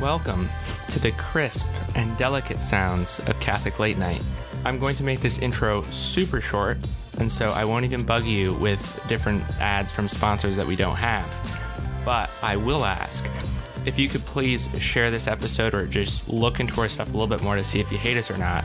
welcome to the crisp and delicate sounds of Catholic Late Night. I'm going to make this intro super short, and so I won't even bug you with different ads from sponsors that we don't have. But I will ask if you could please share this episode or just look into our stuff a little bit more to see if you hate us or not.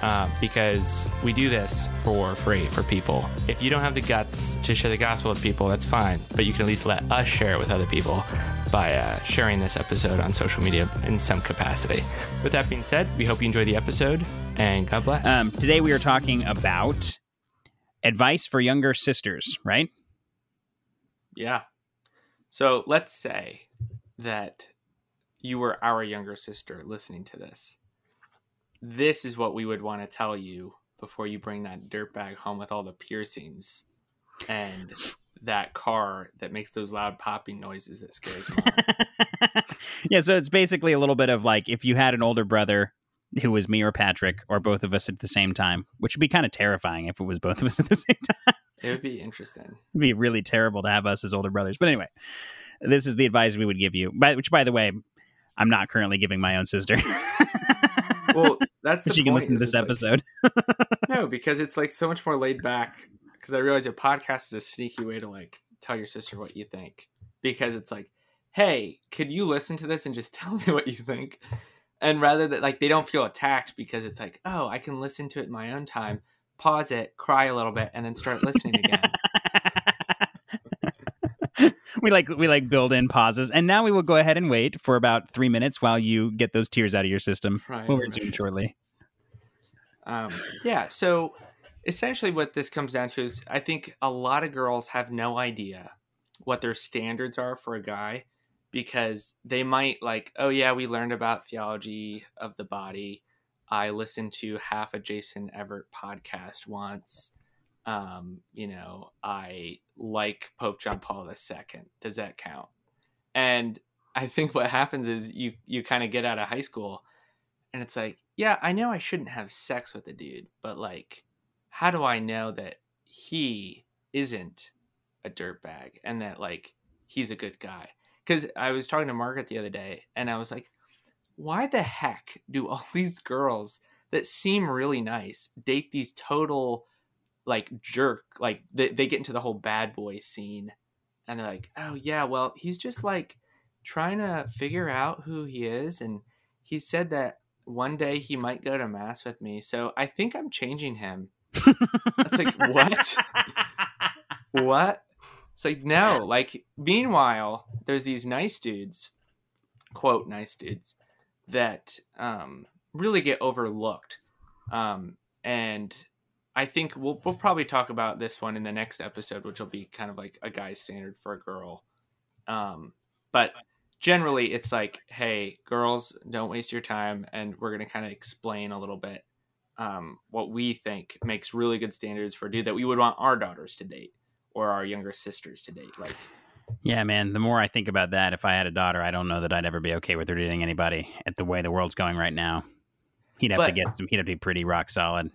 Uh, because we do this for free for people. If you don't have the guts to share the gospel with people, that's fine, but you can at least let us share it with other people by uh, sharing this episode on social media in some capacity. With that being said, we hope you enjoy the episode and God bless. Um, today we are talking about advice for younger sisters, right? yeah. So let's say that you were our younger sister listening to this. This is what we would want to tell you before you bring that dirtbag home with all the piercings and that car that makes those loud popping noises that scares me. yeah, so it's basically a little bit of like if you had an older brother who was me or Patrick or both of us at the same time, which would be kind of terrifying if it was both of us at the same time. it would be interesting. It'd be really terrible to have us as older brothers. But anyway, this is the advice we would give you. By, which, by the way, I'm not currently giving my own sister. Well, that's the she can listen to this it's like- episode. no, because it's like so much more laid back. Because I realize a podcast is a sneaky way to like tell your sister what you think. Because it's like, hey, could you listen to this and just tell me what you think? And rather that like they don't feel attacked because it's like, oh, I can listen to it in my own time, pause it, cry a little bit, and then start listening again. we like we like build in pauses, and now we will go ahead and wait for about three minutes while you get those tears out of your system. Right, We'll resume shortly. Um, yeah, so essentially what this comes down to is I think a lot of girls have no idea what their standards are for a guy because they might like, oh yeah, we learned about theology of the body. I listened to half a Jason Evert podcast once. Um, you know, I like Pope John Paul II. Does that count? And I think what happens is you you kind of get out of high school and it's like, yeah, I know I shouldn't have sex with a dude, but like, how do I know that he isn't a dirtbag and that like he's a good guy? Because I was talking to Margaret the other day and I was like, why the heck do all these girls that seem really nice date these total like jerk like they, they get into the whole bad boy scene and they're like oh yeah well he's just like trying to figure out who he is and he said that one day he might go to mass with me so i think i'm changing him it's like what? What? It's like no like meanwhile there's these nice dudes quote nice dudes that um really get overlooked. Um and i think we'll, we'll probably talk about this one in the next episode which will be kind of like a guy's standard for a girl. Um but generally it's like hey girls don't waste your time and we're going to kind of explain a little bit um, what we think makes really good standards for a dude that we would want our daughters to date or our younger sisters to date like Yeah, man. The more I think about that, if I had a daughter, I don't know that I'd ever be okay with her dating anybody at the way the world's going right now. He'd have to get some. He'd have to be pretty rock solid.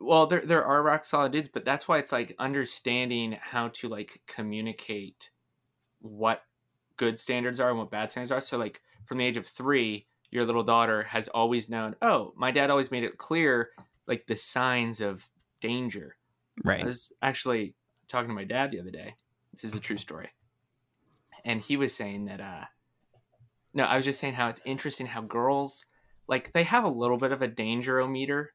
well there, there are rock solid dudes but that's why it's like understanding how to like communicate what good standards are and what bad standards are so like from the age of three your little daughter has always known oh my dad always made it clear like the signs of danger Right. I was actually talking to my dad the other day. This is a true story. And he was saying that uh no, I was just saying how it's interesting how girls like they have a little bit of a dangerometer,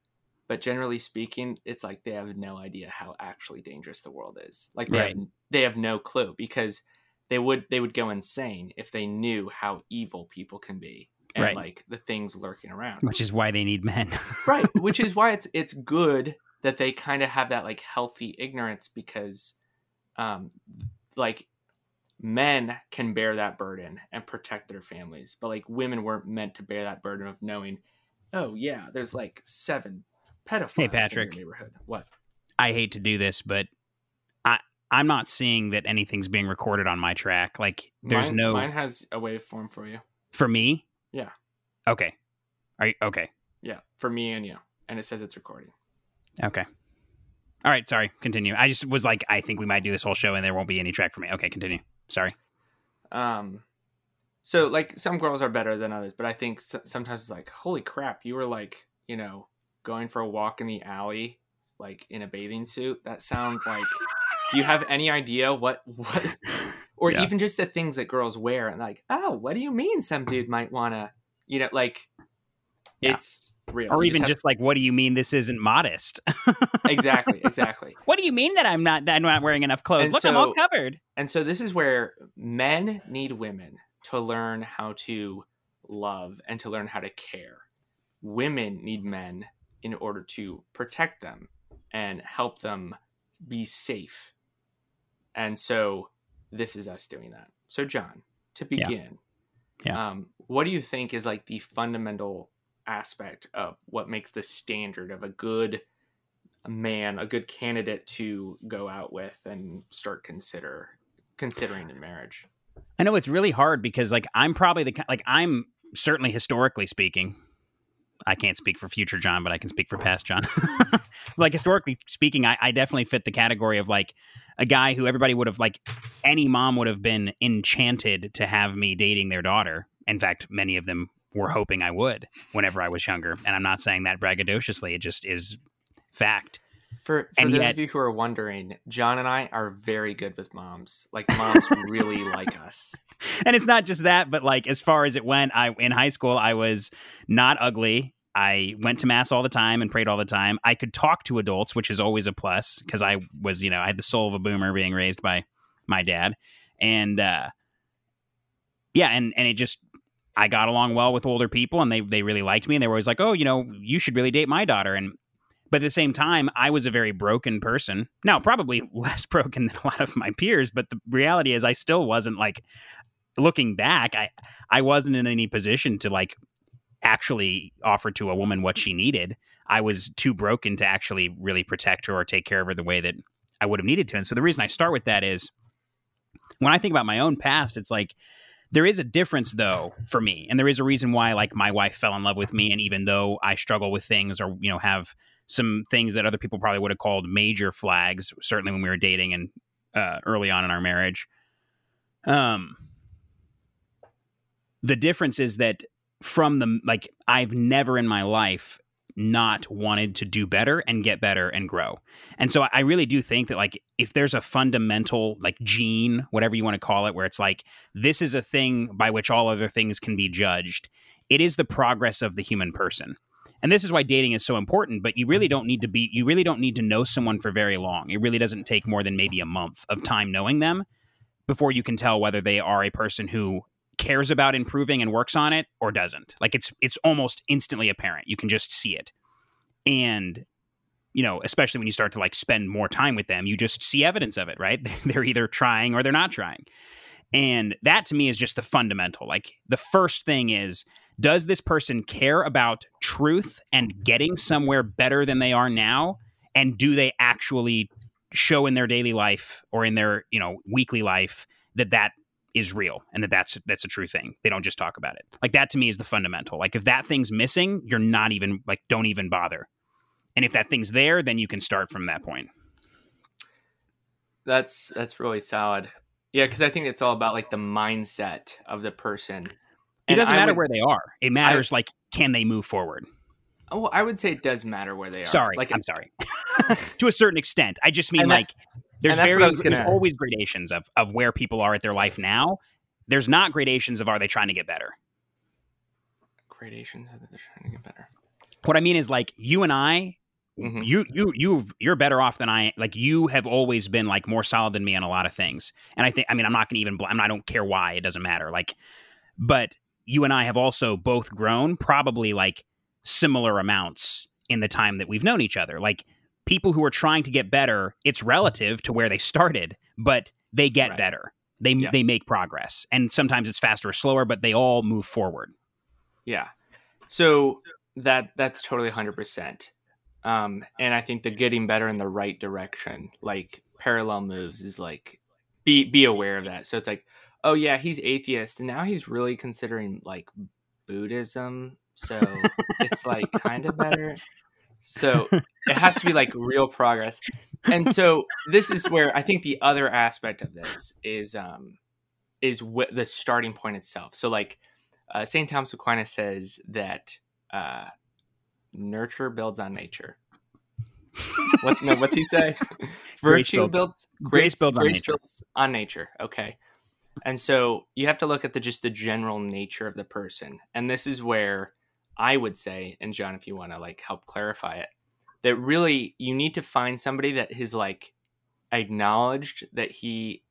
but generally speaking, it's like they have no idea how actually dangerous the world is. Like they Right. have, they have no clue because they would they would go insane if they knew how evil people can be and Right. like the things lurking around Which is why they need men. right which is why it's it's good that they kind of have that like healthy ignorance because um like men can bear that burden and protect their families but like women weren't meant to bear that burden of knowing oh yeah there's like seven pedophiles Hey, in your neighborhood what I hate to do this, but I I'm not seeing that anything's being recorded on my track. Like there's mine, no mine has a waveform for you for me. Yeah. Okay. Are you okay? yeah for me and you and it says it's recording Okay. All right. Sorry. Continue. I just was like, I think we might do this whole show and there won't be any track for me. Okay. Continue. Sorry. Um, So like some girls are better than others, but I think s- sometimes it's like, holy crap, you were like, you know, going for a walk in the alley, like in a bathing suit. That sounds like. Do you have any idea what what, or Yeah. even just the things that girls wear and like, oh, what do you mean? Some dude might want to, you know, like, Yeah. it's real. or You even have- just like, what do you mean this isn't modest? exactly, exactly. what do you mean that I'm not that I'm not wearing enough clothes? And Look, I'm all covered. And so this is where men need women to learn how to love and to learn how to care. Women need men in order to protect them and help them be safe. And so this is us doing that. So John, to begin, Yeah. Um, what do you think is like the fundamental aspect of what makes the standard of a good man, a good candidate to go out with and start consider considering in marriage? I know it's really hard because like I'm probably the like I'm certainly historically speaking. I can't speak for future John, but I can speak for past John. like historically speaking, I, I definitely fit the category of like a guy who everybody would have like any mom would have been enchanted to have me dating their daughter. In fact, many of them were hoping I would whenever I was younger. And I'm not saying that braggadociously; it just is fact. For for And those yet- of you who are wondering, John and I are very good with moms. Like moms really like us. and it's not just that, but like as far as it went, I in high school I was not ugly. I went to mass all the time and prayed all the time. I could talk to adults, which is always a plus because I was, you know, I had the soul of a boomer being raised by my dad, and uh, yeah, and and it just I got along well with older people, and they they really liked me, and they were always like, oh, you know, you should really date my daughter, and but at the same time, I was a very broken person. Now, probably less broken than a lot of my peers, but the reality is, I still wasn't like looking back. I I wasn't in any position to like actually offer to a woman what she needed. I was too broken to actually really protect her or take care of her the way that I would have needed to. And so the reason I start with that is when I think about my own past, it's like there is a difference though for me. And there is a reason why like my wife fell in love with me and even though I struggle with things or you know have some things that other people probably would have called major flags certainly when we were dating and uh, early on in our marriage. Um the difference is that from the like I've never in my life not wanted to do better and get better and grow. And so I really do think that like if there's a fundamental like gene, whatever you want to call it, where it's like this is a thing by which all other things can be judged, it is the progress of the human person. And this is why dating is so important, but you really mm-hmm. don't need to be you really don't need to know someone for very long. It really doesn't take more than maybe a month of time knowing them before you can tell whether they are a person who cares about improving and works on it or doesn't. Like it's it's almost instantly apparent. You can just see it. And you know, especially when you start to like spend more time with them, you just see evidence of it, right? They're either trying or they're not trying. And that to me is just the fundamental. Like the first thing is does this person care about truth and getting somewhere better than they are now and do they actually show in their daily life or in their, you know, weekly life that that is real and that that's that's a true thing. They don't just talk about it. Like that to me is the fundamental. Like if that thing's missing, you're not even like don't even bother. And if that thing's there, then you can start from that point. That's that's really solid. Yeah, because I think it's all about like the mindset of the person. It doesn't I matter would- where they are. It matters like can they move forward. Oh, I would say it does matter where they are. Sorry, like I'm sorry. to a certain extent, I just mean that- like there's and that's what very I was there's always gradations of of where people are at their life now. There's not gradations of are they trying to get better. gradations of that they're trying to get better. What I mean is like you and I, Mhm. you you you you're better off than I. Like you have always been like more solid than me on a lot of things. And I think I mean I'm not going to even. bl- I, mean, I don't care why. It doesn't matter. Like, but you and I have also both grown probably like similar amounts in the time that we've known each other. Like people who are trying to get better, it's relative to where they started, but they get Right. better. They Yeah. they make progress, and sometimes it's faster or slower, but they all move forward. Yeah. So that that's totally hundred percent. Um, and I think the getting better in the right direction, like parallel moves, is like be be aware of that. So it's like, oh yeah, he's atheist, and now he's really considering like Buddhism. So it's like kind of better. So it has to be like real progress. And so this is where I think the other aspect of this is um is wh- the starting point itself. So like uh, St. Thomas Aquinas says that uh, nurture builds on nature. what, no, what's he say? Virtue build- builds grace builds on nature. builds on nature. Okay, and so you have to look at the just the general nature of the person, and this is where I would say, and John, if you want to like help clarify it, that really you need to find somebody that is like acknowledged that he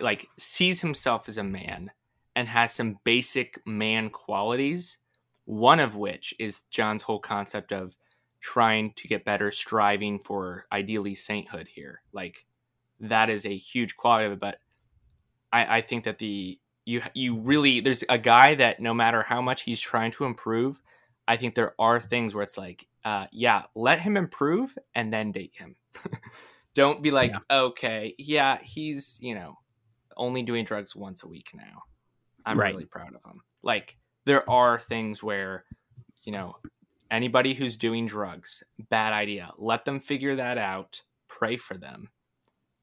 like sees himself as a man and has some basic man qualities one of which is john's whole concept of trying to get better striving for ideally sainthood here. Like that is a huge quality of it but i i think that the you you really there's a guy that no matter how much he's trying to improve i think there are things where it's like uh yeah let him improve and then date him don't be like Yeah. okay yeah he's you know only doing drugs once a week now i'm Right. really proud of him like there are things where you know anybody who's doing drugs bad idea let them figure that out pray for them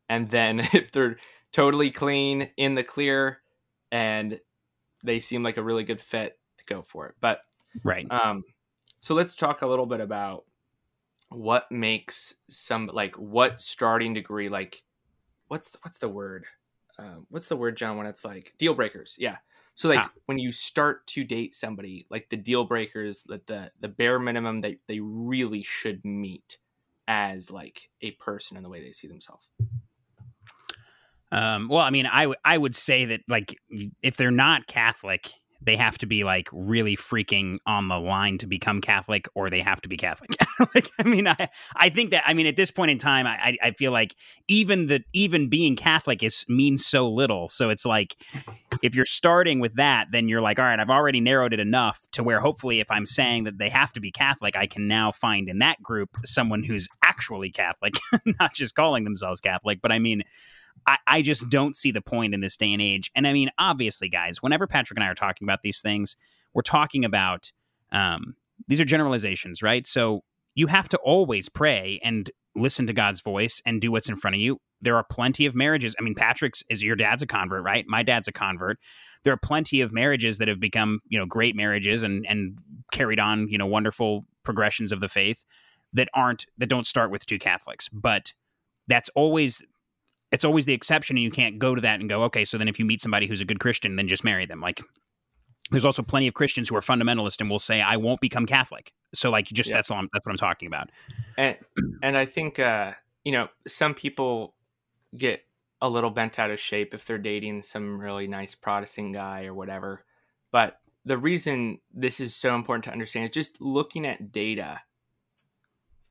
and then if they're totally clean in the clear and they seem like a really good fit to go for it but Right. um, so let's talk a little bit about what makes some like what starting degree like what's what's the word? Uh, what's the word, John? When it's like deal breakers, yeah. So like Ah. when you start to date somebody, like the deal breakers, that the the bare minimum that they really should meet as like a person in the way they see themselves. Um, well, I mean, I would I would say that like if they're not Catholic, they have to be like really freaking on the line to become Catholic, or they have to be Catholic. like, I mean, I I think that I mean at this point in time, I I- I feel like even the even being Catholic is means so little. So it's like if you're starting with that, then you're like, all right, I've already narrowed it enough to where hopefully, if I'm saying that they have to be Catholic, I can now find in that group someone who's actually Catholic, not just calling themselves Catholic. But I mean. I, I just don't see the point in this day and age. And I mean, obviously, guys, whenever Patrick and I are talking about these things, we're talking about um, these are generalizations, right? So you have to always pray and listen to God's voice and do what's in front of you. There are plenty of marriages. I mean, Patrick's is your dad's a convert, right? My dad's a convert. There are plenty of marriages that have become, you know, great marriages and and carried on, you know, wonderful progressions of the faith that aren't that don't start with two Catholics. But that's always it's always the exception and you can't go to that and go okay so then if you meet somebody who's a good christian then just marry them like there's also plenty of christians who are fundamentalist and will say i won't become catholic so like just Yeah. that's all I'm, that's what i'm talking about and and I think uh, you know some people get a little bent out of shape if they're dating some really nice Protestant guy or whatever. But the reason this is so important to understand is just looking at data.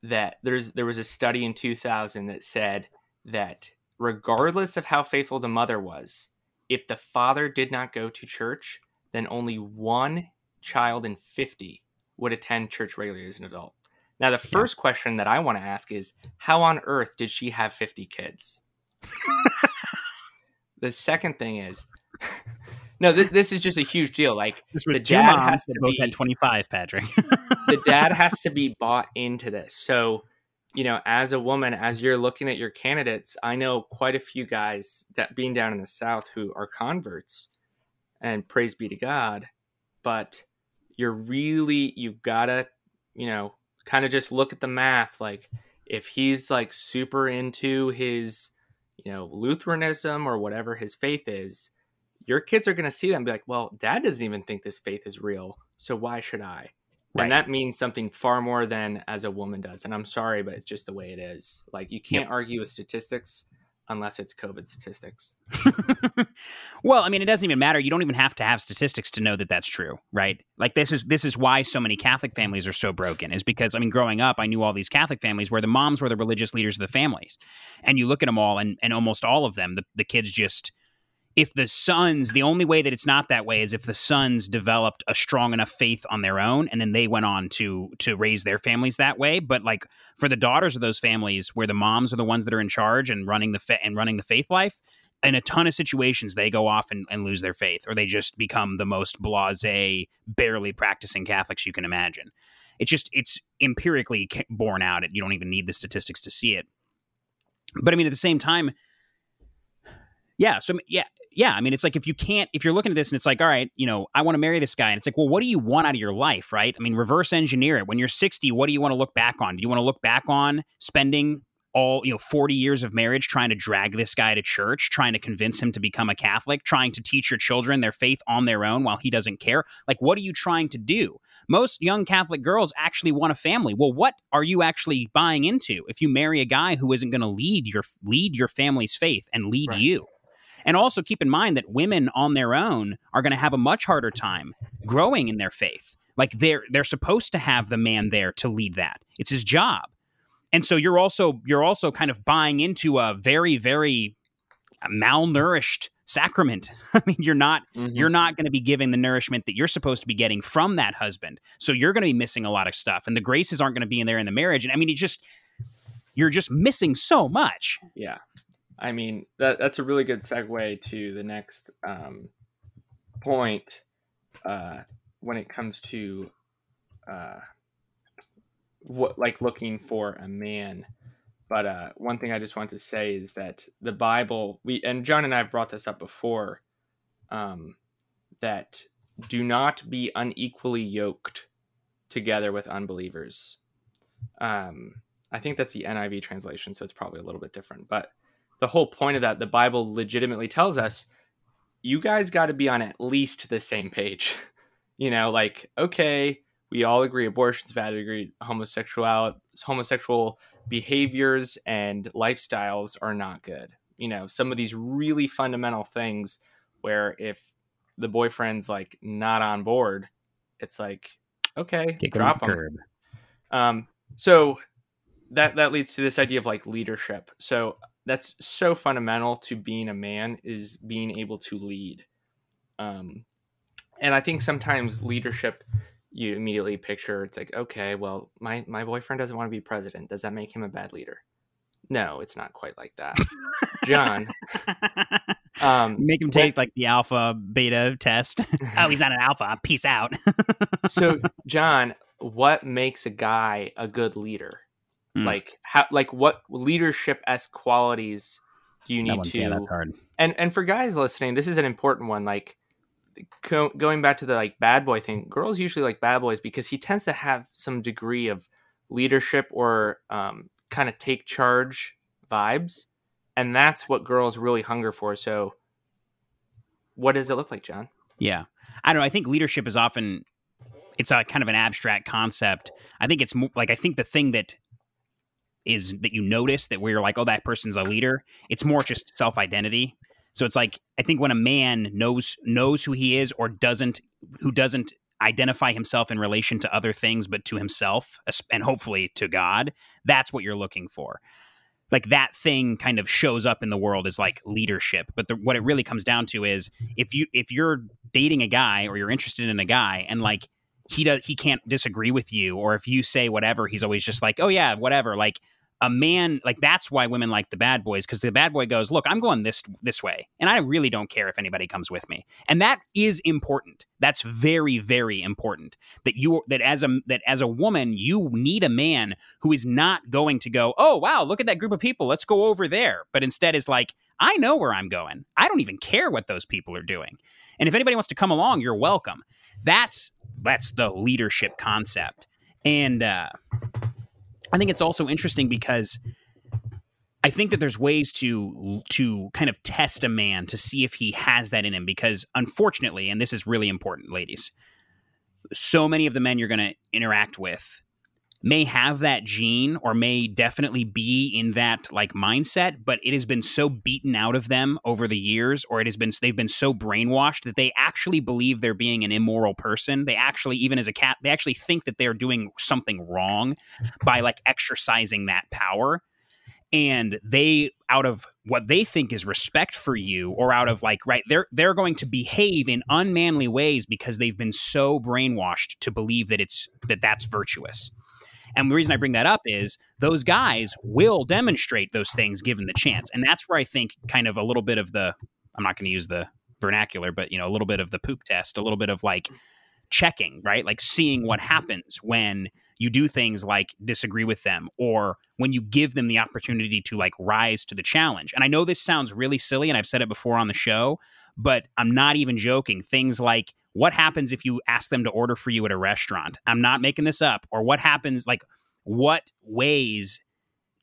That there's there was a study in 2000 that said that regardless of how faithful the mother was, if the father did not go to church, then only one child in 50 would attend church regularly as an adult. Now, the first question that I want to ask is how on earth did she have 50 kids? the second thing is no, this, this is just a huge deal. Like, The dad has to both be- had 25 patrick the dad has to be bought into this. So, you know, as a woman, as you're looking at your candidates, I know quite a few guys that being down in the South who are converts, and praise be to God, but you're really, you gotta, you know, kind of just look at the math. Like, if he's like super into his, you know, Lutheranism or whatever his faith is, your kids are going to see that and be like, well, dad doesn't even think this faith is real. So why should I? Right. And that means something far more than as a woman does. And I'm sorry, but it's just the way it is. Like, you can't argue with statistics unless it's COVID statistics. well i mean it doesn't even matter you don't even have to have statistics to know that that's true right like this is this is why so many catholic families are so broken is because i mean growing up i knew all these catholic families where the moms were the religious leaders of the families and you look at them all and and almost all of them the, the kids just if the sons the only way that it's not that way is if the sons developed a strong enough faith on their own and then they went on to to raise their families that way. But like for the daughters of those families where the moms are the ones that are in charge and running the fa- and running the faith life in a ton of situations they go off and, and lose their faith or they just become the most blase barely practicing catholics you can imagine. It's just it's empirically borne out you don't even need the statistics to see it. But i mean at the same time yeah so yeah yeah, I mean, it's like if you can't, if you're looking at this and it's like, all right, you know, I want to marry this guy, and it's like, well, what do you want out of your life, right? I mean, reverse engineer it. When you're 60, what do you want to look back on? Do you want to look back on spending all you know 40 years of marriage trying to drag this guy to church trying to convince him to become a catholic trying to teach your children their faith on their own while he doesn't care like what are you trying to do most young catholic girls actually want a family well what are you actually buying into if you marry a guy who isn't going to lead your lead your family's faith and lead right. you and also keep in mind that women on their own are going to have a much harder time growing in their faith. Like they're they're supposed to have the man there to lead that. It's his job. And so you're also you're also kind of buying into a very very malnourished sacrament. I mean, you're not mm-hmm. you're not going to be giving the nourishment that you're supposed to be getting from that husband. So you're going to be missing a lot of stuff, and the graces aren't going to be in there in the marriage. And I mean, it just you're just missing so much. Yeah, I mean, that that's a really good segue to the next um, point uh, when it comes to uh, what like looking for a man. But uh, one thing I just want to say is that the Bible, we and John and I have brought this up before, um, that do not be unequally yoked together with unbelievers. Um, I think that's the NIV translation, so it's probably a little bit different, but the whole point of that, the Bible legitimately tells us you guys got to be on at least the same page. you know, like, okay, we all agree abortion's bad, we agree homosexual homosexual behaviors and lifestyles are not good. You know, some of these really fundamental things where if the boyfriend's like not on board, it's like, okay, Kick drop him. Um, so that that leads to this idea of like leadership. So that's so fundamental to being a man is being able to lead. Um, and I think sometimes leadership you immediately picture it's like okay well my my boyfriend doesn't want to be president. Does that make him a bad leader? No it's not quite like that. John um, make him take like the alpha beta test. Oh he's not an alpha. Peace out. So john what makes a guy a good leader Mm. Like how like what leadership s qualities do you need to? Yeah. And and for guys listening, this is an important one. Like co- going back to the like bad boy thing, girls usually like bad boys because he tends to have some degree of leadership or um, kind of take charge vibes, and that's what girls really hunger for. So, what does it look like, John? Yeah, I don't know. I think leadership is often it's a kind of an abstract concept. I think it's more, like I think the thing that is that you notice that where you're like, oh, that person's a leader. It's more just self identity. So it's like I think when a man knows knows who he is or doesn't who doesn't identify himself in relation to other things but to himself and hopefully to God, that's what you're looking for. Like that thing kind of shows up in the world as like leadership, but the, what it really comes down to is if you if you're dating a guy or you're interested in a guy and like he does he can't disagree with you or if you say whatever he's always just like oh yeah whatever. Like a man like that's why women like the bad boys because the bad boy goes look i'm going this this way and i really don't care if anybody comes with me. And that is important. That's very very important that you that as a that as a woman you need a man who is not going to go oh wow look at that group of people let's go over there but instead is like i know where i'm going. I don't even care what those people are doing. And if anybody wants to come along you're welcome. That's that's the leadership concept. And uh I think it's also interesting because I think that there's ways to to kind of test a man to see if he has that in him because unfortunately, and this is really important, ladies, so many of the men you're going to interact with may have that gene or may definitely be in that like mindset but it has been so beaten out of them over the years or it has been they've been so brainwashed that they actually believe they're being an immoral person. They actually even as a cat they actually think that they're doing something wrong by like exercising that power. And they out of what they think is respect for you or out of like right they're they're going to behave in unmanly ways because they've been so brainwashed to believe that it's that that's virtuous and the reason I bring that up is those guys will demonstrate those things given the chance. And that's where I think kind of a little bit of the, I'm not going to use the vernacular, but, you know, a little bit of the poop test, a little bit of like checking, right? Like seeing what mm-hmm. happens when you do things like disagree with them or when you give them the opportunity to like rise to the challenge. And I know this sounds really silly and I've said it before on the show, but I'm not even joking. Things like what happens if you ask them to order for you at a restaurant? I'm not making this up. Or what happens like what ways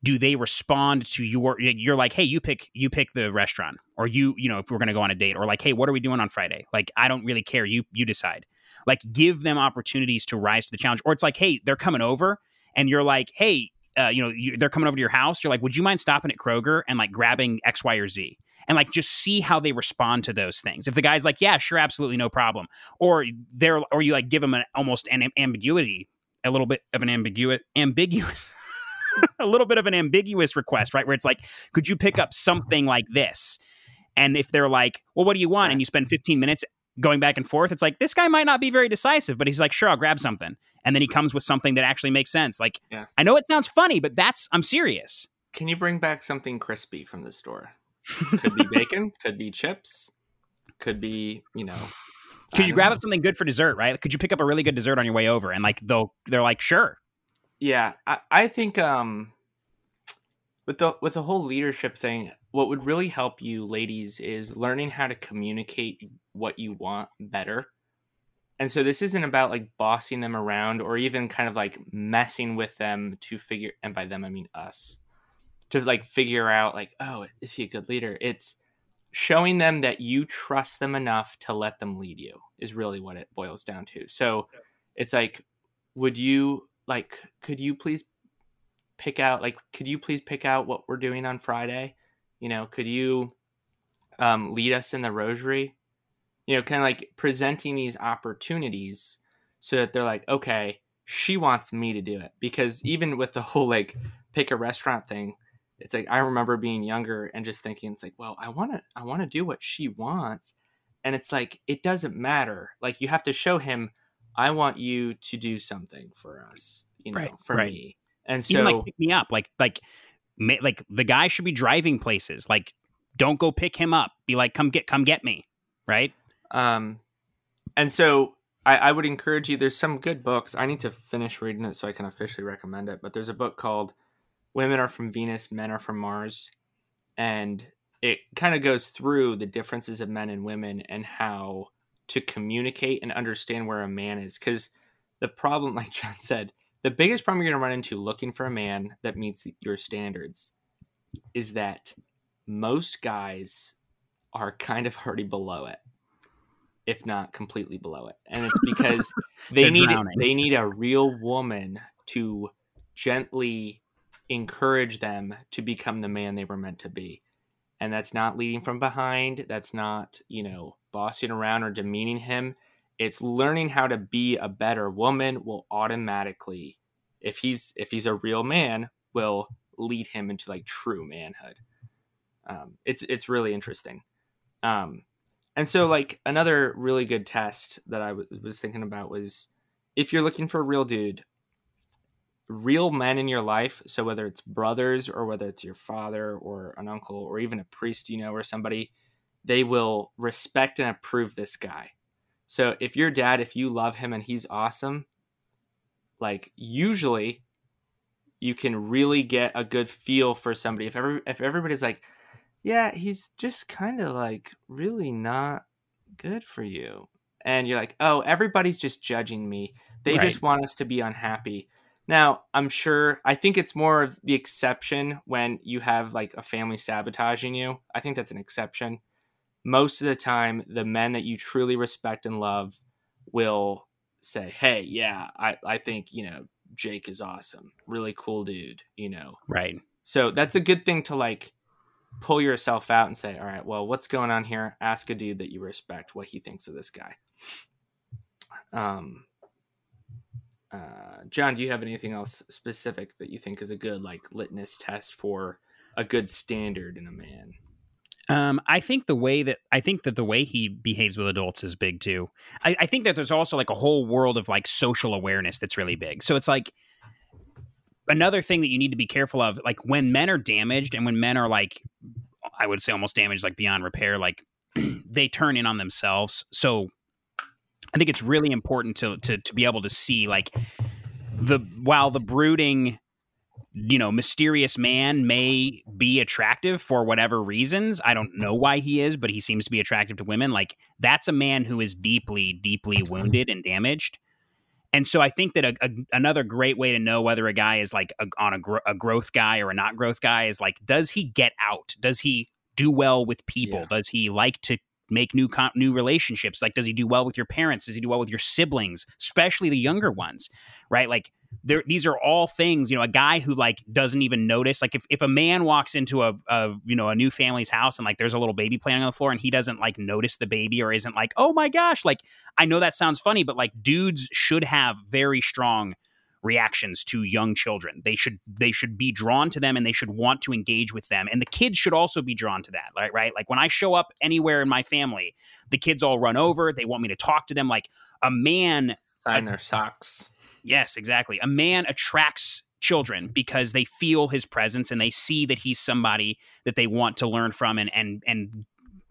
do they respond to your you're like hey you pick you pick the restaurant. Or you you know if we're going to go on a date or like hey what are we doing on friday? Like i don't really care. You you decide. Like give them opportunities to rise to the challenge. Or it's like hey they're coming over and you're like hey uh, you know you, they're coming over to your house. You're like would you mind stopping at kroger and like grabbing x y or z and like just see how they respond to those things if the guy's like yeah sure absolutely no problem or they're or you like give them an almost an ambiguity a little bit of an ambiguous ambiguous a little bit of an ambiguous request right where it's like could you pick up something like this and if they're like well what do you want and you spend 15 minutes going back and forth, it's like this guy might not be very decisive, but he's like, sure, I'll grab something. And then he comes with something that actually makes sense. Like, yeah. I know it sounds funny, but that's, I'm serious. Can you bring back something crispy from the store? Could be bacon, could be chips, could be, you know. Could you grab know. up something good for dessert, right? Could you pick up a really good dessert on your way over? And like, they'll, they're like, sure. Yeah. I, I think, um, with the with the whole leadership thing what would really help you ladies is learning how to communicate what you want better and so this isn't about like bossing them around or even kind of like messing with them to figure and by them i mean us to like figure out like oh is he a good leader it's showing them that you trust them enough to let them lead you is really what it boils down to so it's like would you like could you please pick out like could you please pick out what we're doing on Friday? You know, could you um, lead us in the rosary? You know, kind of like presenting these opportunities so that they're like, okay, she wants me to do it. Because even with the whole like pick a restaurant thing, it's like I remember being younger and just thinking it's like, well, I want to I want to do what she wants. And it's like it doesn't matter. Like you have to show him I want you to do something for us, you know, right, for right. me. And so, Even like pick me up, like like like the guy should be driving places. Like, don't go pick him up. Be like, come get come get me, right? Um, and so I, I would encourage you. There's some good books. I need to finish reading it so I can officially recommend it. But there's a book called "Women Are from Venus, Men Are from Mars," and it kind of goes through the differences of men and women and how to communicate and understand where a man is. Because the problem, like John said, the biggest problem you're going to run into looking for a man that meets your standards is that most guys are kind of already below it if not completely below it. And it's because they need they need a real woman to gently encourage them to become the man they were meant to be. And that's not leading from behind. That's not you know bossing around or demeaning him. It's learning how to be a better woman will automatically if he's if he's a real man will lead him into like true manhood. Um, it's it's really interesting. Um, and so like another really good test that I w- was thinking about was if you're looking for a real dude real men in your life so whether it's brothers or whether it's your father or an uncle or even a priest you know or somebody they will respect and approve this guy so if your dad, if you love him and he's awesome, like usually you can really get a good feel for somebody. If every if everybody's like, yeah, he's just kind of like really not good for you. And you're like, oh, everybody's just judging me. They right. just want us to be unhappy. Now, I'm sure, I think it's more of the exception when you have like a family sabotaging you. I think that's an exception. Most of the time the men that you truly respect and love will say hey yeah i i think you know jake is awesome. Really cool dude you know? Right. So that's a good thing to like pull yourself out and say all right well what's going on here? Ask a dude that you respect what he thinks of this guy. Um uh, John, do you have anything else specific that you think is a good like litmus test for a good standard in a man? Um, I think the way that I think that the way he behaves with adults is big too. I, I think that there's also like a whole world of like social awareness that's really big. So it's like another thing that you need to be careful of, like when men are damaged and when men are like, I would say almost damaged, like beyond repair, like they turn in on themselves. So I think it's really important to to to be able to see like the while the brooding you know mysterious man may be attractive for whatever reasons i don't know why he is but he seems to be attractive to women like that's a man who is deeply deeply wounded and damaged. And so i think that a, a, another great way to know whether a guy is like a, on a, gro- a growth guy or a not growth guy is like does he get out? Does he do well with people? Yeah. does he like to make new con- new relationships? Like does he do well with your parents? Does he do well with your siblings especially the younger ones right? Like there these are all things you know a guy who like doesn't even notice. Like if, if a man walks into a, a you know a new family's house and like there's a little baby playing on the floor and he doesn't like notice the baby or isn't like oh my gosh like i know that sounds funny but like dudes should have very strong reactions to young children. They should they should be drawn to them and they should want to engage with them. And the kids should also be drawn to that right right? Like when i show up anywhere in my family the kids all run over. They want me to talk to them. Like a man Sign their socks. Yes, exactly. A man attracts children because they feel his presence and they see that he's somebody that they want to learn from and and and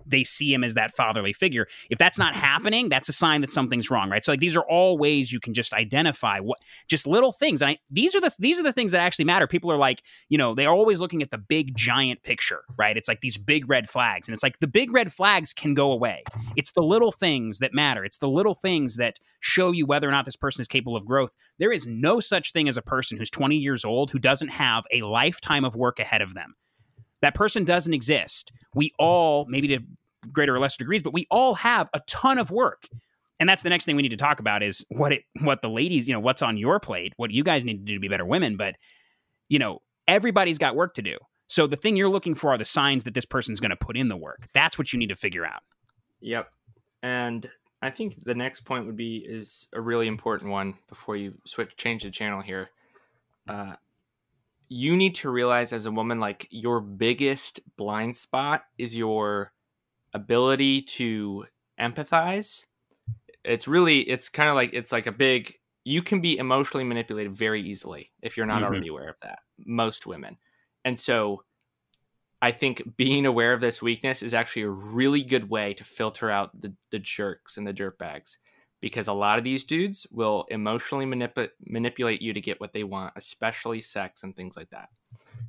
they see him as that fatherly figure. If that's not happening, that's a sign that something's wrong, right? So like these are all ways you can just identify what just little things. And I, these are the these are the things that actually matter. People are like, you know, they're always looking at the big giant picture, right? It's like these big red flags. And it's like the big red flags can go away. It's the little things that matter. It's the little things that show you whether or not this person is capable of growth. There is no such thing as a person who's 20 years old who doesn't have a lifetime of work ahead of them. That person doesn't exist. We all, maybe to greater or lesser degrees, but we all have a ton of work. And that's the next thing we need to talk about is what it what the ladies, you know, what's on your plate, what you guys need to do to be better women, but you know, everybody's got work to do. So the thing you're looking for are the signs that this person's going to put in the work. That's what you need to figure out. Yep. And I think the next point would be is a really important one before you switch change the channel here. Uh, you need to realize as a woman, like your biggest blind spot is your ability to empathize. It's really, it's kind of like it's like a big. You can be emotionally manipulated very easily if you're not Mhm. already aware of that. Most women, and so I think being aware of this weakness is actually a really good way to filter out the, the jerks and the dirtbags because a lot of these dudes will emotionally manip- manipulate you to get what they want, especially sex and things like that.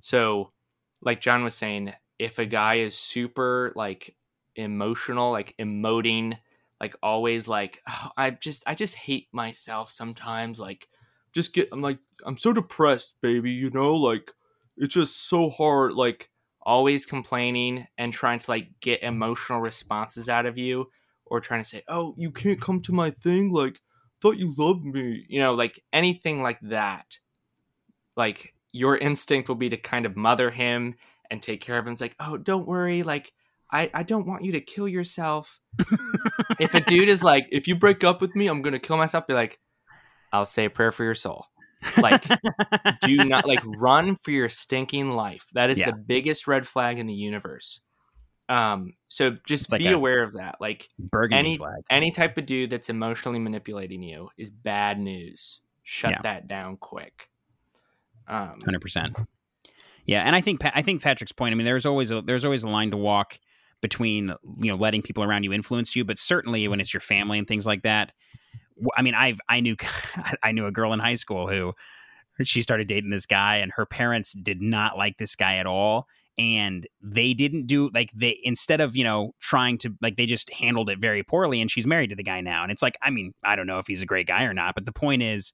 So, like John was saying, if a guy is super like emotional, like emoting, like always like oh, I just I just hate myself sometimes, like just get I'm like I'm so depressed, baby, you know, like it's just so hard like always complaining and trying to like get emotional responses out of you or trying to say oh you can't come to my thing like thought you loved me you know like anything like that like your instinct will be to kind of mother him and take care of him it's like oh don't worry like i i don't want you to kill yourself if a dude is like if you break up with me i'm gonna kill myself be like i'll say a prayer for your soul like do not like run for your stinking life. That is Yeah. the biggest red flag in the universe. Um, so just It's be aware of that. Like any flag. any type of dude that's emotionally manipulating you is bad news. Shut Yeah. that down quick. Um, Hundred percent. Yeah, and I think I think Patrick's point. I mean, there's always a there's always a line to walk between you know letting people around you influence you, but certainly when it's your family and things like that. I mean, I've I knew I knew a girl in high school who she started dating this guy, and her parents did not like this guy at all, and they didn't do like they instead of you know trying to like they just handled it very poorly, and she's married to the guy now, and it's like I mean I don't know if he's a great guy or not, but the point is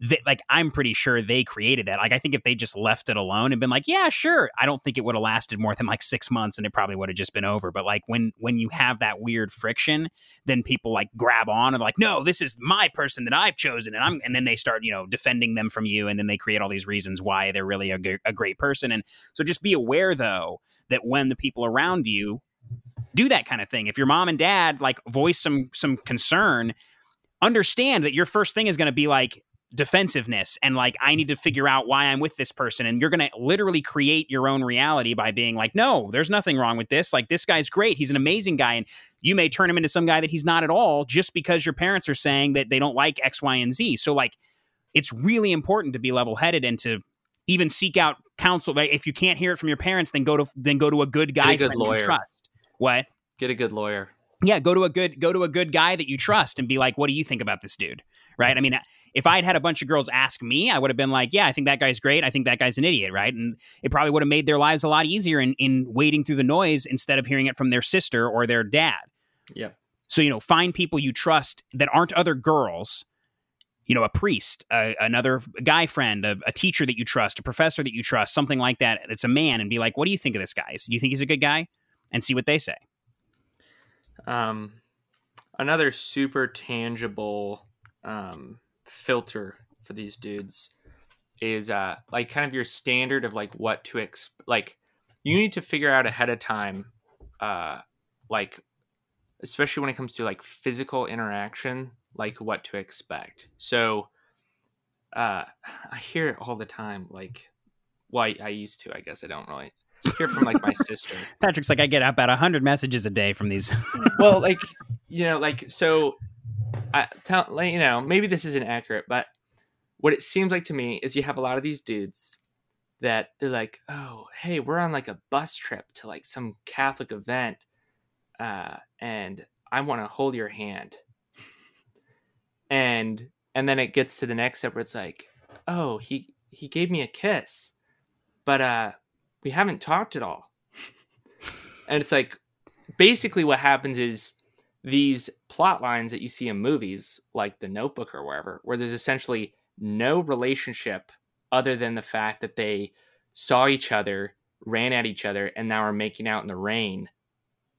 that like I'm pretty sure they created that. Like I think if they just left it alone and been like, yeah, sure, I don't think it would have lasted more than like six months and it probably would have just been over. But like when when you have that weird friction, then people like grab on and like, no, this is my person that I've chosen, and I'm and then they start you know defending them from you, and then they create all these reasons why they're really a, g- a great person. And so just be aware though that when the people around you do that kind of thing, if your mom and dad like voice some some concern, understand that your first thing is going to be like defensiveness and like I need to figure out why I'm with this person and you're going to literally create your own reality by being like no there's nothing wrong with this like this guy's great he's an amazing guy and you may turn him into some guy that he's not at all just because your parents are saying that they don't like x y and z so like it's really important to be level-headed and to even seek out counsel like if you can't hear it from your parents then go to then go to a good guy a good lawyer. trust what get a good lawyer. yeah, go to a good go to a good guy that you trust and be like, "What do you think about this dude?" Right? I mean, if I'd had a bunch of girls ask me, I would have been like, "Yeah, I think that guy's great. I think that guy's an idiot." Right? And it probably would have made their lives a lot easier in in wading through the noise instead of hearing it from their sister or their dad. Yeah. So you know, find people you trust that aren't other girls. You know, a priest, a, another guy friend, a, a teacher that you trust, a professor that you trust, something like that. It's a man, and be like, "What do you think of this guy? Do you think he's a good guy?" And see what they say. Um, another super tangible um, filter for these dudes is uh, like kind of your standard of like what to expect. Like you need to figure out ahead of time, uh, like especially when it comes to like physical interaction, like what to expect. So uh, I hear it all the time. Like, well, I, I used to. I guess I don't really hear from like my sister. Patrick's like, I get about a hundred messages a day from these. well, like you know, like so. I tell you know maybe this isn't accurate, but what it seems like to me is you have a lot of these dudes that they're like, oh, hey, we're on like a bus trip to like some Catholic event, uh, and I want to hold your hand, and and then it gets to the next step where it's like, oh, he he gave me a kiss, but uh, we haven't talked at all. and it's like basically what happens is these plot lines that you see in movies like The Notebook or wherever, where there's essentially no relationship other than the fact that they saw each other, ran at each other, and now are making out in the rain.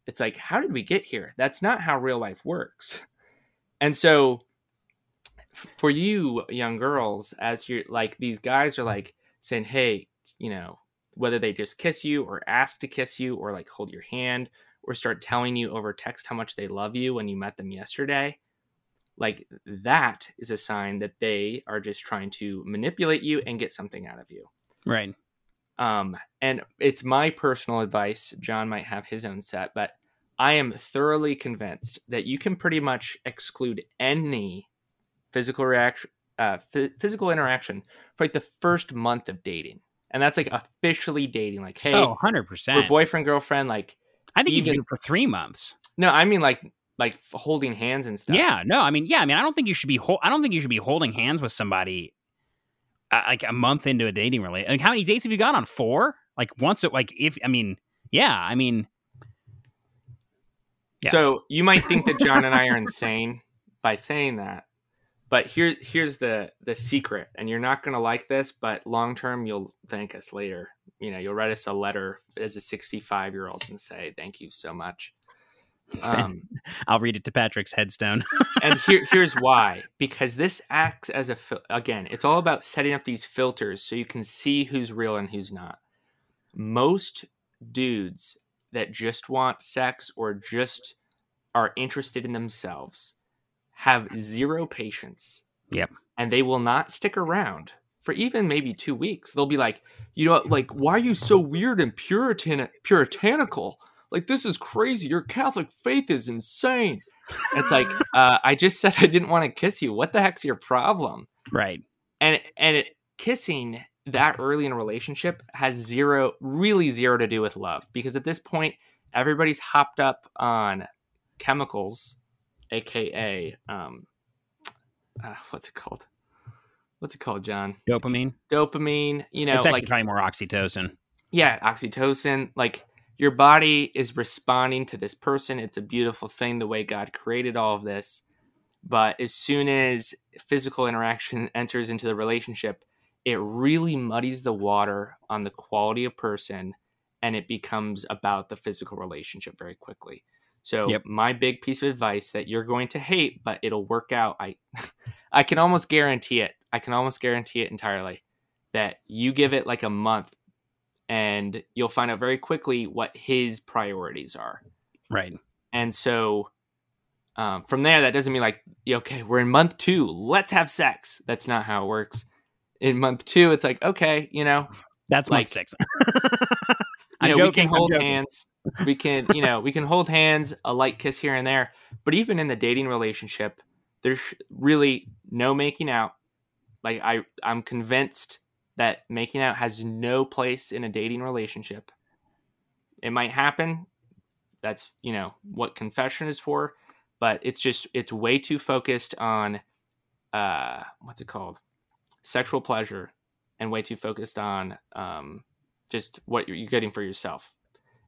It's like, how did we get here? That's not how real life works. And so, for you, young girls, as you're like, these guys are like saying, hey, you know, whether they just kiss you or ask to kiss you or like hold your hand or start telling you over text how much they love you when you met them yesterday like that is a sign that they are just trying to manipulate you and get something out of you right um and it's my personal advice john might have his own set but i am thoroughly convinced that you can pretty much exclude any physical reaction uh, f- physical interaction for like the first month of dating and that's like officially dating. Like, hey, oh, 100 percent, boyfriend girlfriend. Like, I think even for three months. No, I mean like like holding hands and stuff. Yeah, no, I mean yeah, I mean I don't think you should be. Ho- I don't think you should be holding hands with somebody uh, like a month into a dating relationship. Like, how many dates have you gone on? Four. Like once it like if I mean yeah, I mean. Yeah. So you might think that John and I are insane by saying that, but here here's the the secret and you're not going to like this but long term you'll thank us later you know you'll write us a letter as a 65 year old and say thank you so much um, i'll read it to patrick's headstone and here, here's why because this acts as a again it's all about setting up these filters so you can see who's real and who's not most dudes that just want sex or just are interested in themselves have zero patience. Yep. And they will not stick around for even maybe two weeks. They'll be like, you know, like, why are you so weird and puritan puritanical? Like, this is crazy. Your Catholic faith is insane. it's like, uh, I just said I didn't want to kiss you. What the heck's your problem? Right. And and it, kissing that early in a relationship has zero, really zero to do with love because at this point, everybody's hopped up on chemicals aka um, uh, what's it called? What's it called, John? Dopamine. Dopamine. You know, it's actually like probably more oxytocin. Yeah, oxytocin. Like your body is responding to this person. It's a beautiful thing the way God created all of this. But as soon as physical interaction enters into the relationship, it really muddies the water on the quality of person and it becomes about the physical relationship very quickly. So yep. my big piece of advice that you're going to hate, but it'll work out. I I can almost guarantee it. I can almost guarantee it entirely that you give it like a month and you'll find out very quickly what his priorities are. Right. And so um, from there, that doesn't mean like, okay, we're in month two, let's have sex. That's not how it works. In month two, it's like, okay, you know, that's like, month six. I'm know, joking. We can hold hands. We can, you know, we can hold hands, a light kiss here and there. But even in the dating relationship, there's really no making out. Like I, I'm convinced that making out has no place in a dating relationship. It might happen, that's you know what confession is for but it's just it's way too focused on uh what's it called sexual pleasure and way too focused on um just what you're, getting for yourself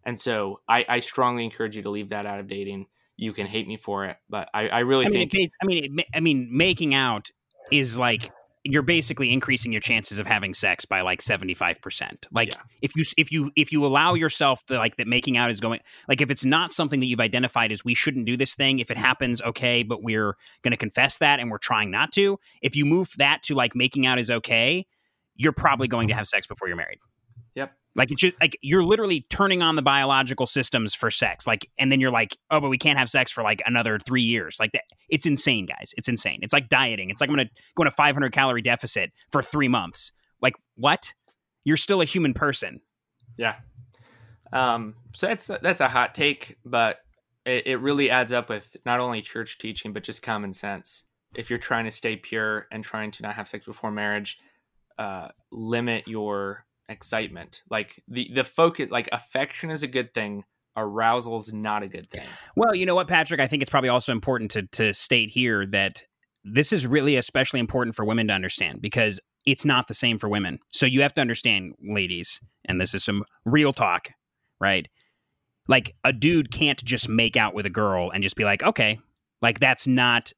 and so I, I strongly encourage you to leave that out of dating you can hate me for it but i, I really I mean, think it, I mean, it, I mean, making out is like you're basically increasing your chances of having sex by like 75%. Like Yeah. if you if you if you allow yourself to like that making out is going like if it's not something that you've identified as we shouldn't do this thing, if it happens okay, but we're going to confess that and we're trying not to, if you move that to like making out is okay, you're probably going to mm-hmm. have sex before you're married. Yep. Like it's just like you're literally turning on the biological systems for sex. Like and then you're like, "Oh, but we can't have sex for like another 3 years." Like that it's insane, guys. It's insane. It's like dieting. It's like I'm going to go on a 500 calorie deficit for 3 months. Like what? You're still a human person. Yeah. Um, so that's that's a hot take, but it, it really adds up with not only church teaching but just common sense. If you're trying to stay pure and trying to not have sex before marriage, uh, limit your excitement. Like the the focus, like affection is a good thing. Arousal is not a good thing. Well, you know what, Patrick? I think it's probably also important to to state here that this is really especially important for women to understand because it's not the same for women. So you have to understand, ladies, and this is some real talk, right? Like a dude can't just make out with a girl and just be like, okay, like that's not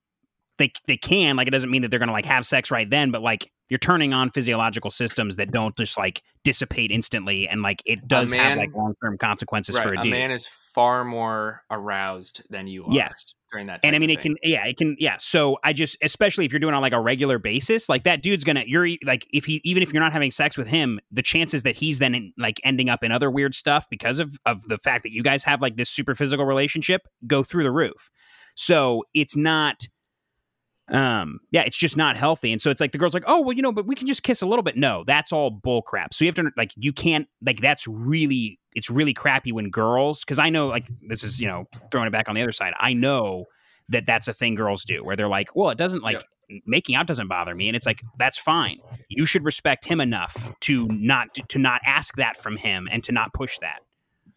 they they can like it doesn't mean that they're gonna like have sex right then, but like you're turning on physiological systems that don't just like dissipate instantly and like it does have like long term consequences for a A dude. man is far more aroused than you are. yes. During that. and I mean, it thing. can, yeah, it can, yeah. So I just, especially if you're doing on like a regular basis, like that dude's gonna, you're like, if he, even if you're not having sex with him, the chances that he's then in, like ending up in other weird stuff because of of the fact that you guys have like this super physical relationship go through the roof. So it's not, um, yeah, it's just not healthy. And so it's like the girl's like, oh, well, you know, but we can just kiss a little bit. No, that's all bull crap. So you have to like, you can't like, that's really, it's really crappy when girls, because I know like this is, you know, throwing it back on the other side. I know that that's a thing girls do where they're like, well, it doesn't like making out doesn't bother me, and it's like that's fine. You should respect him enough to not to not ask that from him and to not push that.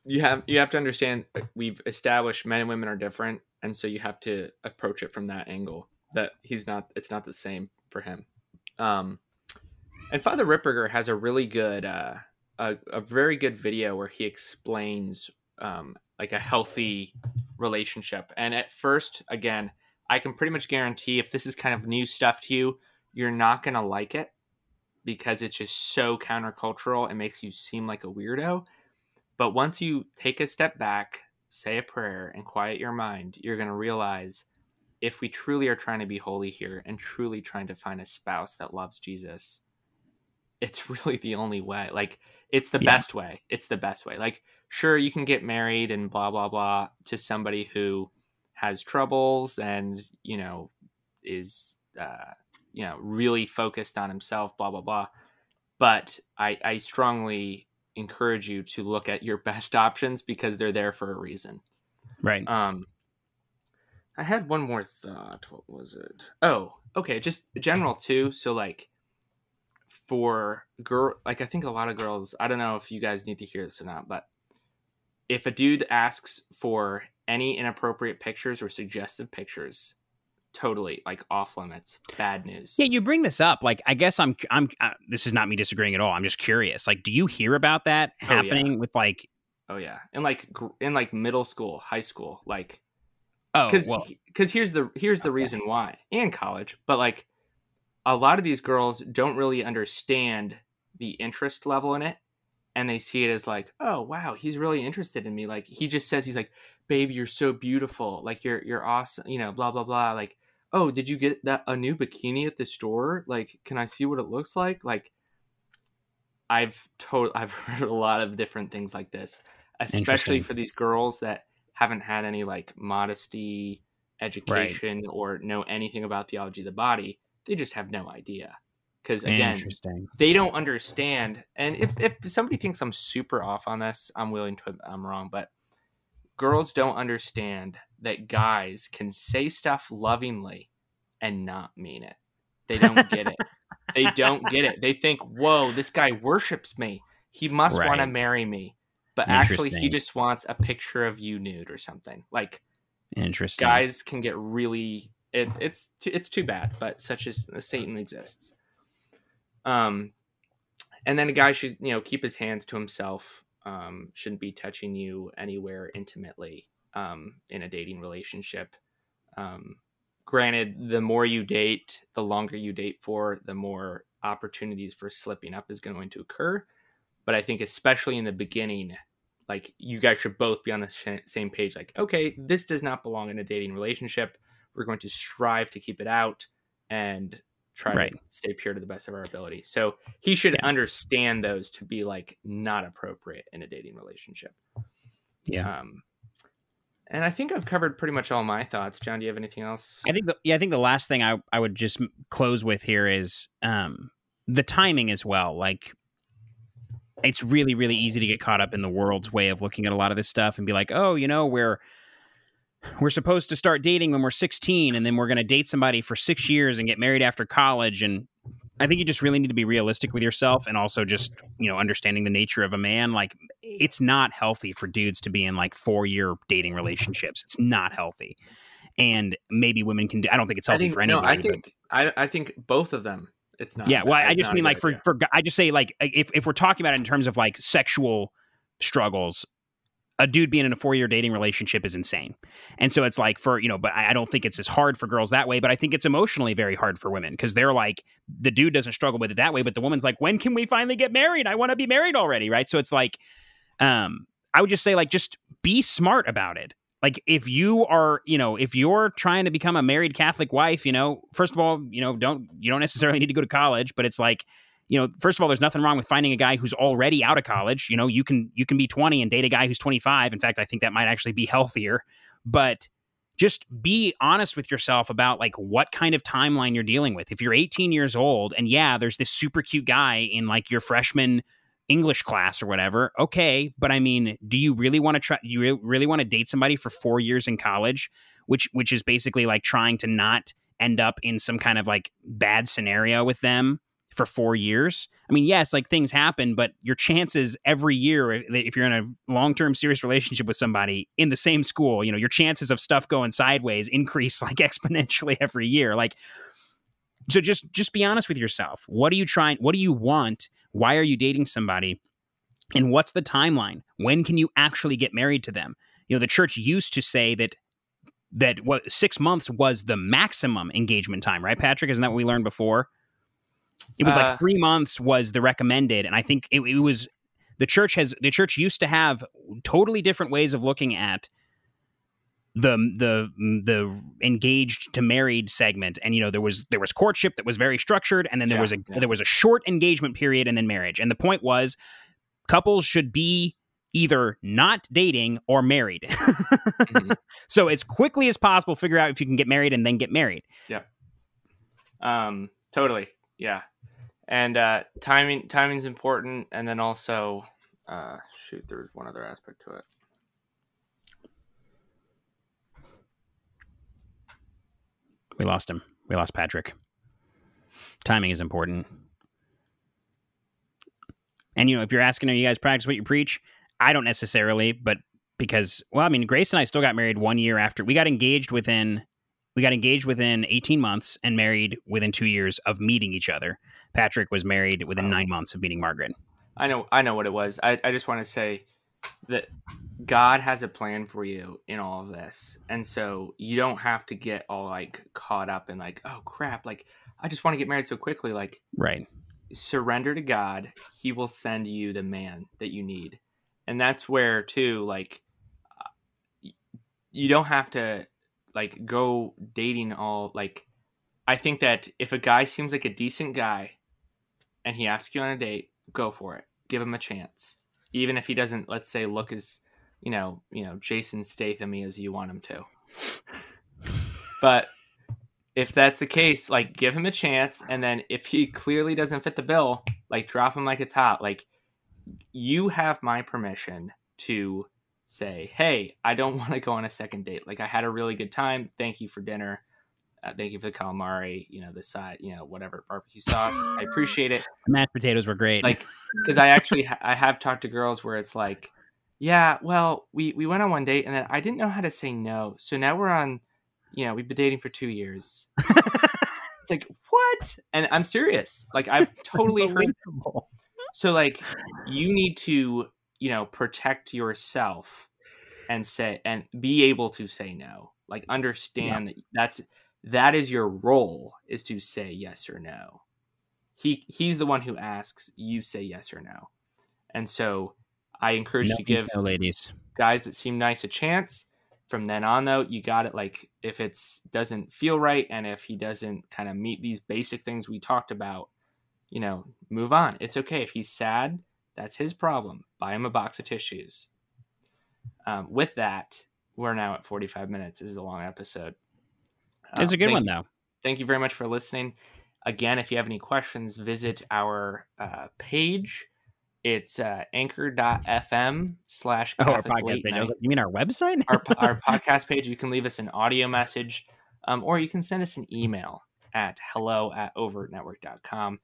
you have you have to understand that we've established men and women are different and so you have to approach it from that angle that he's not it's not the same for him. Um and father ripperger has a really good uh a, a very good video where he explains um like a healthy relationship. And at first again i can pretty much guarantee if this is kind of new stuff to you you're not gonna like it because it's just so countercultural it makes you seem like a weirdo. But once you take a step back, say a prayer, and quiet your mind, you're to realize if we truly are trying to be holy here and truly trying to find a spouse that loves Jesus, it's really the only way. Like, it's the Yeah. best way. It's the best way. Like, sure, you can get married and blah, blah, blah to somebody who has troubles and, you know, is, uh, you know, really focused on himself, blah, blah, blah. But I, I strongly encourage you to look at your best options because they're there for a reason. Right. Um, I had one more thought. What was it? Oh, okay, just general too. So like, for girl, like I think a lot of girls. I don't know if you guys need to hear this or not, but if a dude asks for any inappropriate pictures or suggestive pictures, totally like off limits. Bad news. Yeah, you bring this up. Like, I guess I'm. I'm. Uh, this is not me disagreeing at all. I'm just curious. Like, do you hear about that Oh, yeah. happening with like? Oh yeah, in like gr- in like middle school, high school, like Oh, because well, because here's the here's the Okay. reason why and college but like a lot of these girls don't really understand the interest level in it and they see it as like oh wow he's really interested in me like he just says he's like babe you're so beautiful like you're you're awesome you know blah blah blah like oh did you get that a new bikini at the store? Like can i see what it looks like? Like i've told i've heard a lot of different things like this especially for these girls that haven't had any like modesty education or know anything about theology of the body they just have no idea. Because again they don't understand. And if, if somebody thinks i'm super off on this i'm willing to admit i'm wrong but girls don't understand that guys can say stuff lovingly and not mean it. They don't get it. They don't get it. They think whoa this guy worships me. He must want to marry me but actually he just wants a picture of you nude or something. Like Interesting. guys can get really it, it's too, it's too bad, but such as Satan exists. Um, and then a guy should you know keep his hands to himself. Um, shouldn't be touching you anywhere intimately. Um, in a dating relationship. Um, granted, the more you date, the longer you date for, the more opportunities for slipping up is going to occur. But I think especially in the beginning, like you guys should both be on the sh- same page. Like, okay, this does not belong in a dating relationship. We're going to strive to keep it out and try Right. to stay pure to the best of our ability. So he should Yeah. understand those to be like not appropriate in a dating relationship. Yeah. Um, and I think I've covered pretty much all my thoughts. John, do you have anything else? I think the, yeah, I think the last thing I I would just close with here is um the timing as well. Like it's really really easy to get caught up in the world's way of looking at a lot of this stuff and be like, "Oh, you know, we're we're supposed to start dating when we're 16 and then we're going to date somebody for 6 years and get married after college and I think you just really need to be realistic with yourself and also just, you know, understanding the nature of a man. Like, it's not healthy for dudes to be in like four year dating relationships. It's not healthy. And maybe women can do, I don't think it's healthy think for no. anybody. I think I, I think both of them. It's not. yeah. Well, I just mean like for, idea. for, I just say like, if, if we're talking about it in terms of like sexual struggles, a dude being in a four year dating relationship is insane. And so it's like for, you know, but I I don't think it's as hard for girls that way, but I think it's emotionally very hard for women because they're like, the dude doesn't struggle with it that way, but the woman's like, when can we finally get married? I want to be married already. Right. So it's like, um, I would just say like, just be smart about it. Like if you are, you know, if you're trying to become a married Catholic wife, you know, first of all, you know, don't, you don't necessarily need to go to college, but it's like, you know, first of all, there's nothing wrong with finding a guy who's already out of college. You know, you can you can be 20 and date a guy who's 25. In fact, I think that might actually be healthier. But just be honest with yourself about like what kind of timeline you're dealing with. If you're 18 years old and yeah, there's this super cute guy in like your freshman English class or whatever, okay. But I mean, do you really want to try? Do you re- really want to date somebody for four years in college, which which is basically like trying to not end up in some kind of like bad scenario with them for four years. I mean, yes, like things happen, but your chances every year, if you're in a long term serious relationship with somebody in the same school, you know, your chances of stuff going sideways increase like exponentially every year. Like, so just just be honest with yourself. What are you trying? What do you want? Why are you dating somebody? And what's the timeline? When can you actually get married to them? You know, the church used to say that that what six months was the maximum engagement time, right, Patrick? Isn't that what we learned before? It was Uh, like three months was the recommended, and I think it, it was the church has the church used to have totally different ways of looking at the the the engaged to married segment and you know there was there was courtship that was very structured and then there Yeah, was a yeah. there was a short engagement period and then marriage and the point was couples should be either not dating or married Mhm. so as quickly as possible figure out if you can get married and then get married yeah Um, totally. Yeah. And uh timing timing's important and then also uh shoot, there's one other aspect to it. We lost him. We lost patrick. Timing is important. And you know if you're asking are you guys practice what you preach? I don't necessarily but because well i mean grace and i still got married one year after we got engaged within we got engaged within 18 months and married within two years of meeting each other. Patrick was married within nine months of meeting margaret. I know I know what it was. I, I just want to say that God has a plan for you in all of this. And so you don't have to get all like caught up in like, oh crap, like I just want to get married so quickly. Like right surrender to God, He will send you the man that you need. And that's where, too, like, you don't have to, like, go dating all, like, I think that if a guy seems like a decent guy and he asks you on a date, go for it. Give him a chance. Even if he doesn't, let's say, look as, you know, you know, Jason Statham Me as you want him to. But if that's the case, like give him a chance, and then if he clearly doesn't fit the bill, like drop him like it's hot. Like you have my permission to say, "Hey, I don't want to go on a second date. Like I had a really good time. Thank you for dinner. Uh, thank you for the calamari. You know the side, you know whatever barbecue sauce. I appreciate it. mashed potatoes were great Like because I actually ha- I have talked to girls where it's like Yeah, well, we we went on one date and then I didn't know how to say no. So now we're on, you know, we've been dating for two years. it's like what? And I'm serious. Like I've totally heard. So like you need to, you know, protect yourself and say and be able to say no. Like understand yeah. that that's that is your role is to say yes or no. He he's the one who asks, you say yes or no. And so I encourage no you to give no ladies guys that seem nice a chance. From then on, though, you got it. Like if it's doesn't feel right, and if he doesn't kind of meet these basic things we talked about, you know, move on. It's okay if he's sad. That's his problem. Buy him a box of tissues. Um, with that, we're now at 45 minutes. This is a long episode. It's a good one, though. Thank you very much for listening. Again, if you have any questions, visit our uh, page it's uh, anchor.fm slash oh, our podcast page. I was like, you mean our website? our, our podcast page. You can leave us an audio message um, or you can send us an email at hello at overtnetwork.com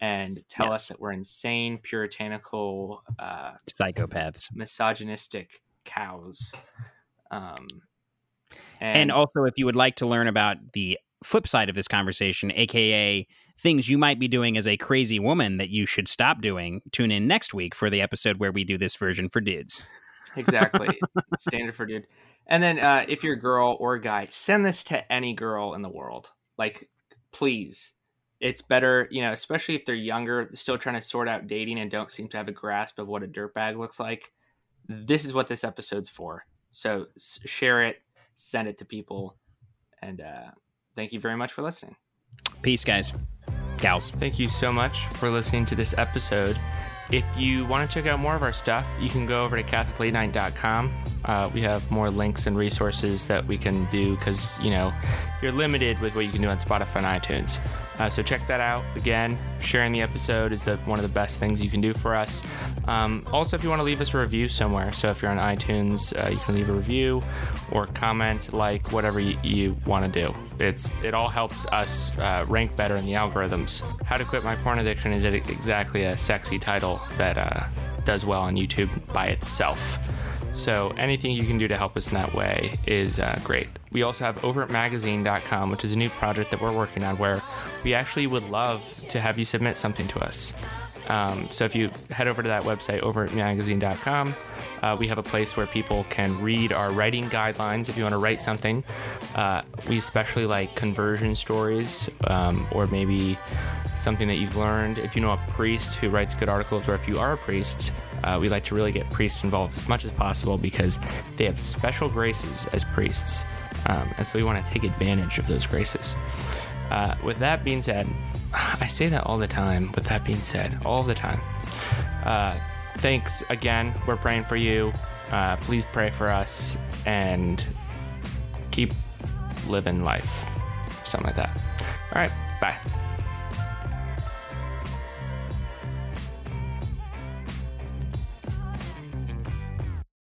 and tell yes. us that we're insane, puritanical, uh, psychopaths, misogynistic cows. Um, and, and also, if you would like to learn about the flip side of this conversation, aka things you might be doing as a crazy woman that you should stop doing, tune in next week for the episode where we do this version for dudes. exactly. Standard for dude. And then uh, if you're a girl or a guy, send this to any girl in the world. Like, please. It's better, you know, especially if they're younger, still trying to sort out dating and don't seem to have a grasp of what a dirtbag looks like. This is what this episode's for. So share it, send it to people, and uh, thank you very much for listening. Peace, guys. Gals. Thank you so much for listening to this episode. If you want to check out more of our stuff, you can go over to CatholicLateNight.com. Uh, we have more links and resources that we can do because, you know, you're limited with what you can do on Spotify and iTunes. Uh, so check that out. Again, sharing the episode is the, one of the best things you can do for us. Um, also, if you want to leave us a review somewhere, so if you're on iTunes, uh, you can leave a review or comment, like whatever you, you want to do. It's it all helps us uh, rank better in the algorithms. How to quit my porn addiction is exactly a sexy title that uh, does well on YouTube by itself. So anything you can do to help us in that way is uh, great. We also have overtmagazine.com, which is a new project that we're working on where we actually would love to have you submit something to us. Um, so if you head over to that website, overtmagazine.com, uh, we have a place where people can read our writing guidelines if you want to write something. Uh, we especially like conversion stories um, or maybe something that you've learned. If you know a priest who writes good articles or if you are a priest, uh, we like to really get priests involved as much as possible because they have special graces as priests. Um, and so we want to take advantage of those graces. Uh, with that being said, I say that all the time. With that being said, all the time. Uh, thanks again. We're praying for you. Uh, please pray for us and keep living life. Something like that. All right. Bye.